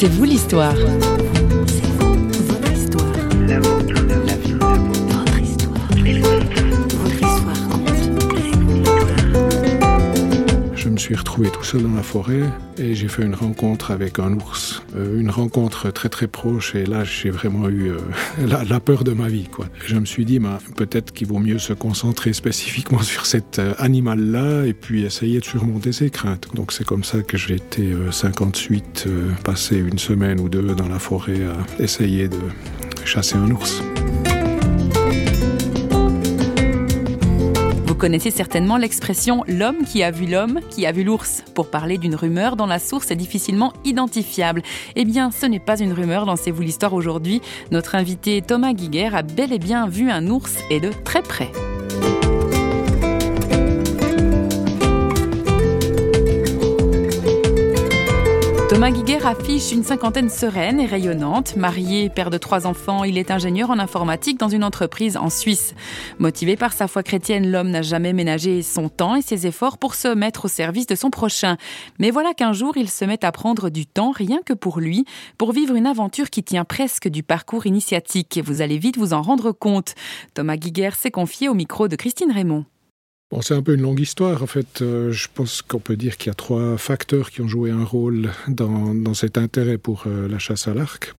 C'est vous l'histoire. Me suis retrouvé tout seul dans la forêt et j'ai fait une rencontre avec un ours. Euh, une rencontre très très proche et là j'ai vraiment eu euh, la, peur de ma vie. Quoi. Je me suis dit bah, peut-être qu'il vaut mieux se concentrer spécifiquement sur cet euh, animal-là et puis essayer de surmonter ses craintes. Donc c'est comme ça que j'ai été 58, passer une semaine ou deux dans la forêt à essayer de chasser un ours. Connaissez certainement l'expression l'homme qui a vu l'homme qui a vu l'ours pour parler d'une rumeur dont la source est difficilement identifiable. Eh bien, ce n'est pas une rumeur, lancez-vous l'histoire aujourd'hui. Notre invité Thomas Guiguer a bel et bien vu un ours et de très près. Thomas Guiguer affiche une cinquantaine sereine et rayonnante. Marié, père de trois enfants, il est ingénieur en informatique dans une entreprise en Suisse. Motivé par sa foi chrétienne, l'homme n'a jamais ménagé son temps et ses efforts pour se mettre au service de son prochain. Mais voilà qu'un jour, il se met à prendre du temps, rien que pour lui, pour vivre une aventure qui tient presque du parcours initiatique. Vous allez vite vous en rendre compte. Thomas Guiguer s'est confié au micro de Christine Raymond. Bon, c'est un peu une longue histoire. En fait, euh, je pense qu'on peut dire qu'il y a trois facteurs qui ont joué un rôle dans, dans cet intérêt pour euh, la chasse à l'arc.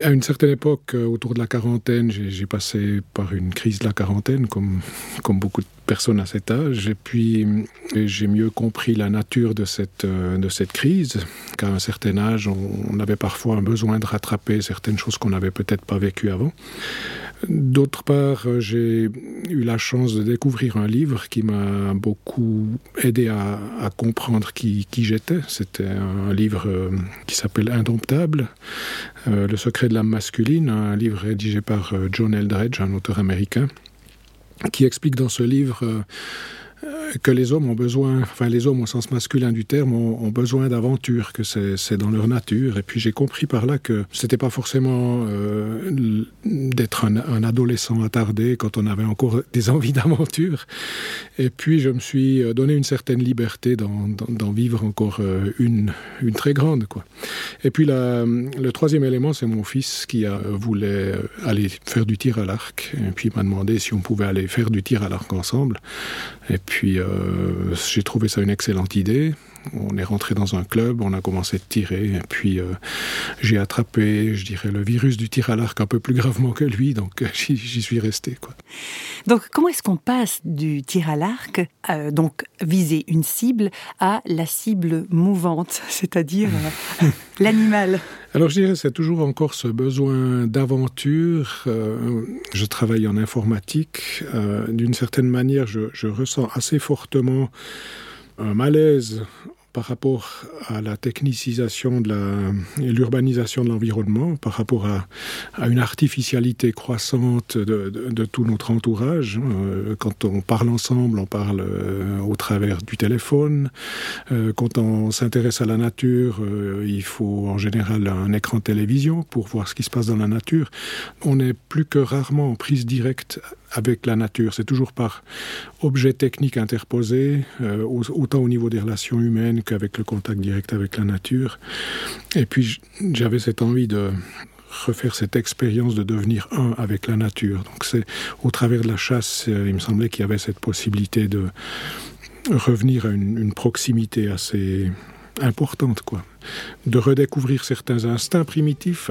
À une certaine époque, euh, autour de la quarantaine, j'ai passé par une crise de la quarantaine, comme, comme beaucoup de personnes à cet âge. Et puis, j'ai mieux compris la nature de cette, de cette crise, qu'à un certain âge, on, avait parfois un besoin de rattraper certaines choses qu'on n'avait peut-être pas vécues avant. D'autre part, j'ai eu la chance de découvrir un livre qui m'a beaucoup aidé à, comprendre qui, j'étais. C'était un livre euh, qui s'appelle Indomptable, euh, Le secret de l'âme masculine, un livre rédigé par euh, John Eldredge, un auteur américain, qui explique dans ce livre que les hommes ont besoin, enfin les hommes au sens masculin du terme, ont, besoin d'aventure, que c'est dans leur nature. Et puis j'ai compris par là que c'était pas forcément euh, d'être un, adolescent attardé quand on avait encore des envies d'aventure. Et puis je me suis donné une certaine liberté d'en vivre encore euh, une, une très grande. Quoi. Et puis le troisième élément, c'est mon fils qui a, voulait aller faire du tir à l'arc. Et puis il m'a demandé si on pouvait aller faire du tir à l'arc ensemble. Et puis euh, j'ai trouvé ça une excellente idée. On est rentré dans un club, on a commencé de tirer, et puis euh, j'ai attrapé, je dirais, le virus du tir à l'arc un peu plus gravement que lui, donc j'y suis resté. Quoi. Donc comment est-ce qu'on passe du tir à l'arc, euh, donc viser une cible, à la cible mouvante, c'est-à-dire l'animal? Alors je dirais c'est toujours encore ce besoin d'aventure. je travaille en informatique. D'une certaine manière, je, je ressens assez fortement un malaise par rapport à la technicisation de et l'urbanisation de l'environnement, par rapport à, à, une artificialité croissante de, de, tout notre entourage. Euh, quand on parle ensemble, on parle euh, au travers du téléphone. Euh, quand on s'intéresse à la nature, il faut en général un écran télévision pour voir ce qui se passe dans la nature. On n'est plus que rarement en prise directe avec la nature. C'est toujours par objet technique interposé, autant au niveau des relations humaines qu'avec le contact direct avec la nature. Et puis j'avais cette envie de refaire cette expérience de devenir un avec la nature. Donc c'est au travers de la chasse, euh, il me semblait qu'il y avait cette possibilité de revenir à une, proximité assez importante, quoi. De redécouvrir certains instincts primitifs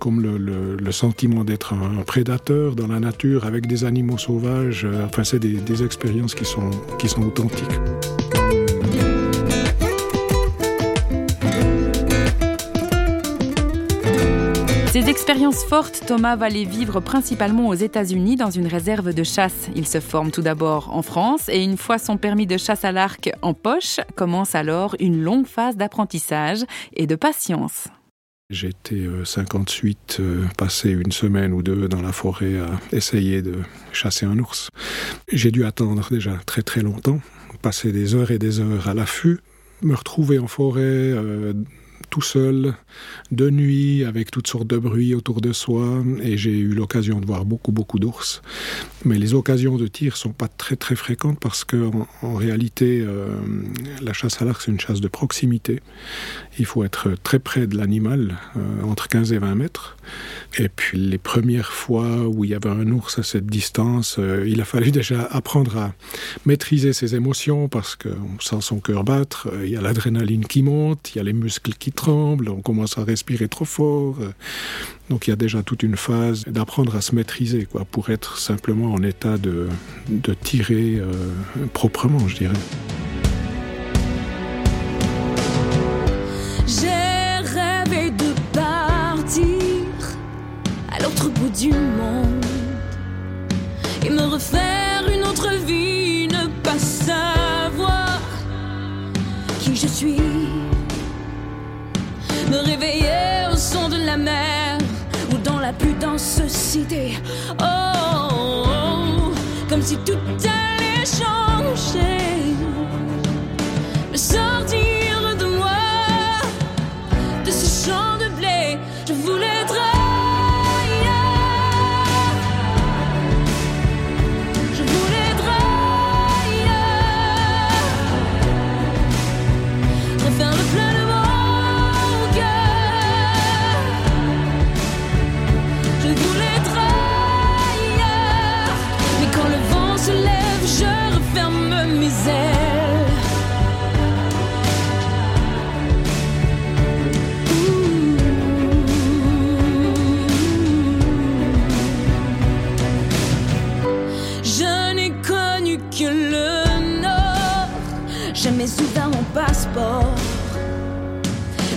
comme le sentiment d'être un, prédateur dans la nature avec des animaux sauvages. Euh, enfin, c'est des, des expériences qui sont, qui sont authentiques. Ces expériences fortes, Thomas va les vivre principalement aux États-Unis dans une réserve de chasse. Il se forme tout d'abord en France et une fois son permis de chasse à l'arc en poche, commence alors une longue phase d'apprentissage et de patience. Été 58, euh, passé une semaine ou deux dans la forêt à essayer de chasser un ours. J'ai dû attendre déjà très très longtemps, passer des heures et des heures à l'affût, me retrouver en forêt, euh, tout seul, de nuit, avec toutes sortes de bruits autour de soi, et j'ai eu l'occasion de voir beaucoup, beaucoup d'ours. Mais les occasions de tir sont pas très, très fréquentes parce que, en, réalité, euh, la chasse à l'arc, c'est une chasse de proximité. Il faut être très près de l'animal, euh, entre 15 et 20 mètres. Et puis, les premières fois où il y avait un ours à cette distance, euh, il a fallu déjà apprendre à maîtriser ses émotions parce qu'on sent son cœur battre, il y a l'adrénaline qui monte, il y a les muscles qui on commence à respirer trop fort. Donc il y a déjà toute une phase d'apprendre à se maîtriser quoi, pour être simplement en état de, de tirer euh, proprement, je dirais. J'ai rêvé de partir à l'autre bout du monde et me refaire une autre vie, ne pas savoir qui je suis, me réveiller au son de la mer ou dans la plus dense cité. Oh, oh, comme si tout allait changer, me sortir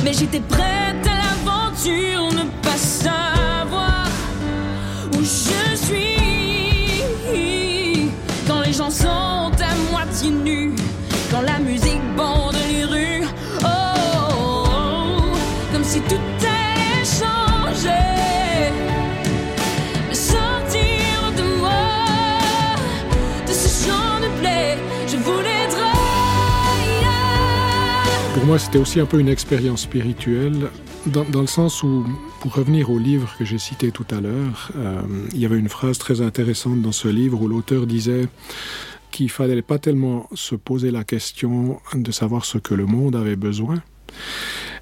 Mais j'étais prête à l'aventure, ne pas savoir où je suis. Quand les gens sont à moitié nus, quand la musique bande les rues. Oh, oh, oh, comme si tout allait changer. Moi, c'était aussi un peu une expérience spirituelle, dans, le sens où, pour revenir au livre que j'ai cité tout à l'heure, euh, il y avait une phrase très intéressante dans ce livre où l'auteur disait qu'il fallait pas tellement se poser la question de savoir ce que le monde avait besoin,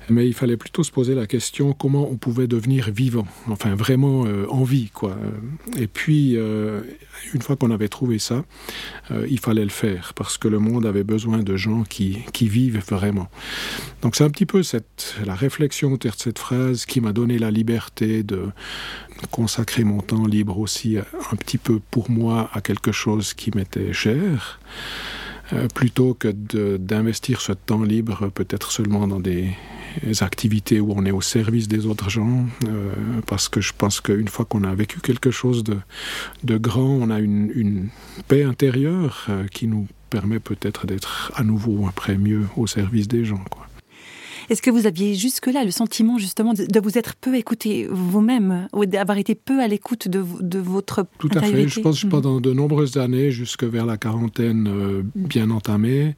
mais il fallait plutôt se poser la question comment on pouvait devenir vivant, enfin vraiment euh, en vie, quoi. Et puis, euh, une fois qu'on avait trouvé ça, euh, il fallait le faire parce que le monde avait besoin de gens qui, qui vivent vraiment. Donc c'est un petit peu cette, la réflexion autour de cette phrase qui m'a donné la liberté de consacrer mon temps libre aussi un petit peu pour moi à quelque chose qui m'était cher. Euh, plutôt que d'investir ce temps libre peut-être seulement dans des activités où on est au service des autres gens, euh, parce que je pense qu'une fois qu'on a vécu quelque chose de, de grand, on a une, une paix intérieure euh, qui nous permet peut-être d'être à nouveau après mieux au service des gens. Quoi. Est-ce que vous aviez jusque-là le sentiment justement de, vous être peu écouté vous-même, ou d'avoir été peu à l'écoute de, de votre Tout à fait. Je pense que Mhm. pendant de nombreuses années, jusque vers la quarantaine euh, bien entamée,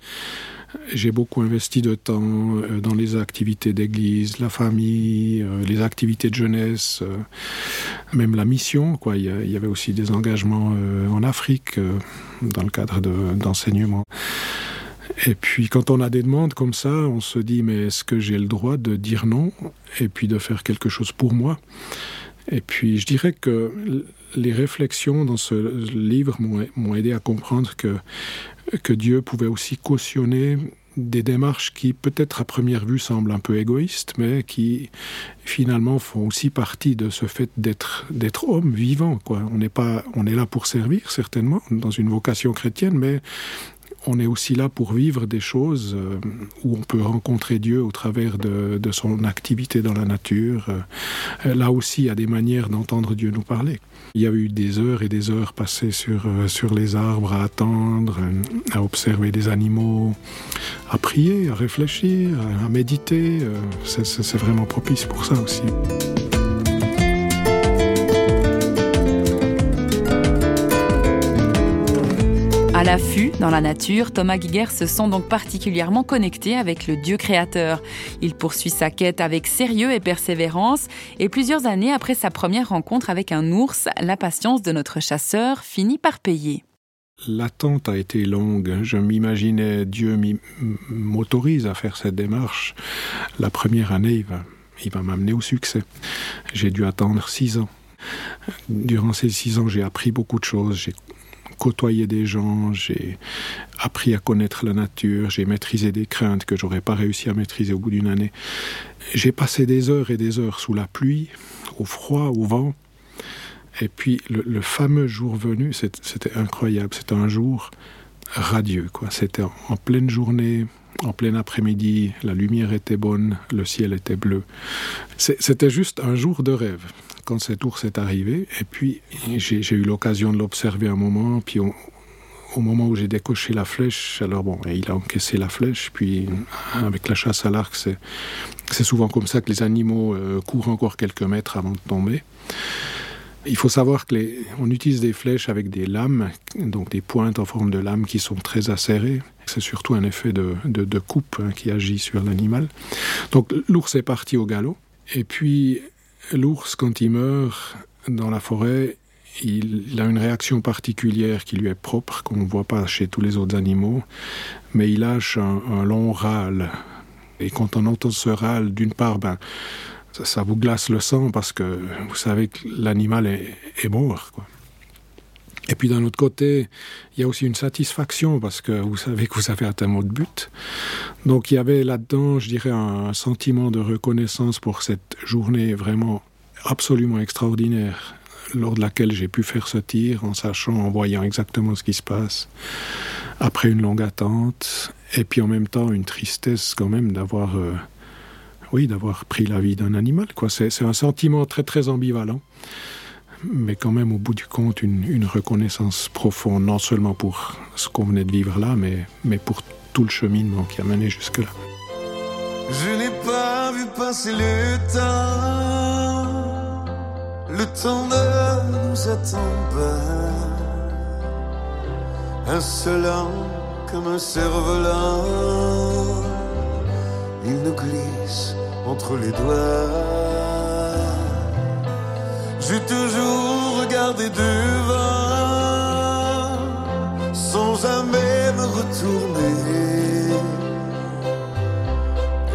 j'ai beaucoup investi de temps euh, dans les activités d'église, la famille, euh, les activités de jeunesse, euh, même la mission. Il, y avait aussi des engagements en Afrique dans le cadre de- d'enseignement. Et puis quand on a des demandes comme ça, on se dit mais est-ce que j'ai le droit de dire non et puis de faire quelque chose pour moi? Et puis je dirais que les réflexions dans ce livre m'ont aidé à comprendre que, Dieu pouvait aussi cautionner des démarches qui peut-être à première vue semblent un peu égoïstes, mais qui finalement font aussi partie de ce fait d'être homme vivant. On n'est pas, on est là pour servir certainement dans une vocation chrétienne, mais on est aussi là pour vivre des choses euh, où on peut rencontrer Dieu au travers de, son activité dans la nature. Euh, là aussi, il y a des manières d'entendre Dieu nous parler. Il y a eu des heures et des heures passées sur, euh, les arbres à attendre, à observer des animaux, à prier, à réfléchir, à, méditer. c'est vraiment propice pour ça aussi. À l'affût, dans la nature, Thomas Guiguer se sent donc particulièrement connecté avec le Dieu créateur. Il poursuit sa quête avec sérieux et persévérance, et plusieurs années après sa première rencontre avec un ours, la patience de notre chasseur finit par payer. L'attente a été longue. Je m'imaginais Dieu m'autorise à faire cette démarche. La première année, il va, il va m'amener au succès. J'ai dû attendre six ans. Durant ces six ans, j'ai appris beaucoup de choses. Côtoyé des gens, j'ai appris à connaître la nature, j'ai maîtrisé des craintes que j'aurais pas réussi à maîtriser au bout d'une année. J'ai passé des heures et des heures sous la pluie, au froid, au vent. Et puis le, fameux jour venu, c'était incroyable. C'était un jour radieux. Quoi. C'était en pleine journée, en plein après-midi, la lumière était bonne, le ciel était bleu. C'était juste un jour de rêve quand cet ours est arrivé. Et puis, j'ai eu l'occasion de l'observer un moment. Puis, au moment où j'ai décoché la flèche, alors bon, il a encaissé la flèche. Puis, avec la chasse à l'arc, c'est souvent comme ça que les animaux euh, courent encore quelques mètres avant de tomber. Il faut savoir que les, on utilise des flèches avec des lames, donc des pointes en forme de lames qui sont très acérées. C'est surtout un effet de, coupe hein, qui agit sur l'animal. Donc l'ours est parti au galop. Et puis l'ours, quand il meurt dans la forêt, il, a une réaction particulière qui lui est propre, qu'on ne voit pas chez tous les autres animaux, mais il lâche un, long râle. Et quand on entend ce râle, d'une part, ben, ça, vous glace le sang parce que vous savez que l'animal est, mort. Et puis d'un autre côté, il y a aussi une satisfaction parce que vous savez que vous avez atteint votre but. Donc il y avait là-dedans, je dirais, un sentiment de reconnaissance pour cette journée vraiment absolument extraordinaire lors de laquelle j'ai pu faire ce tir en sachant, en voyant exactement ce qui se passe après une longue attente. Et puis en même temps, une tristesse quand même d'avoir... Euh, oui, d'avoir pris la vie d'un animal. Quoi. C'est, un sentiment très très ambivalent mais quand même au bout du compte une, reconnaissance profonde, non seulement pour ce qu'on venait de vivre là, mais, mais pour tout le cheminement qui a mené jusque-là. Je n'ai pas vu passer le temps, le temps ne nous attend pas. An comme un cerf-volant, il nous glisse entre les doigts. J'ai toujours regardé devant, sans jamais me retourner.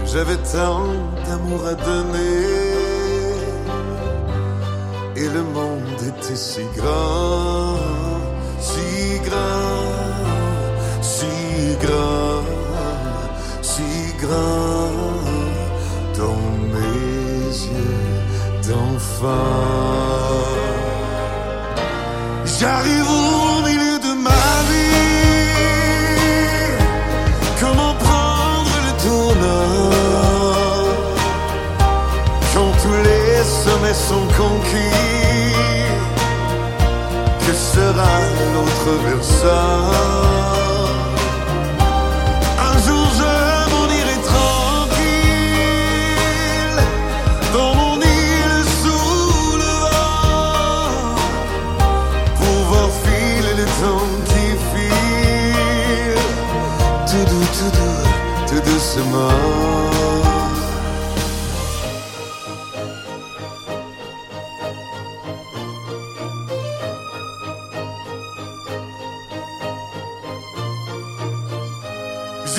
J'avais tant d'amour à donner, et le monde était si grand, si grand, si grand, si grand J'arrive au milieu de ma vie. Comment prendre le tournant quand tous les sommets sont conquis? Que sera l'autre versant? Je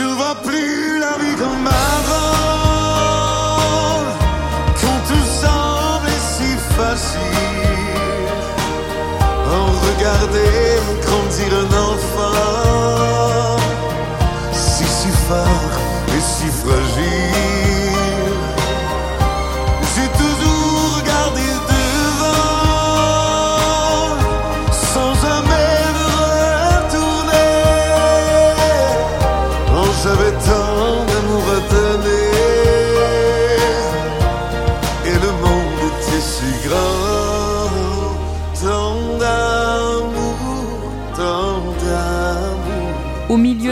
vois plus la vie comme avant, quand tout semble si facile.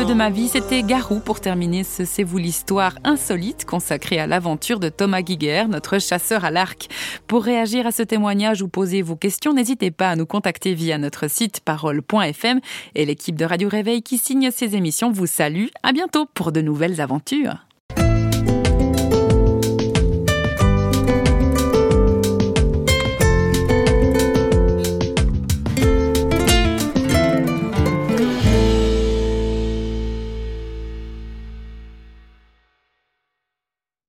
De ma vie, c'était Garou pour terminer ce C'est vous l'histoire insolite consacrée à l'aventure de Thomas Guiguer, notre chasseur à l'arc. Pour réagir à ce témoignage ou poser vos questions, n'hésitez pas à nous contacter via notre site parole.fm et l'équipe de Radio Réveil qui signe ces émissions vous salue. À bientôt pour de nouvelles aventures.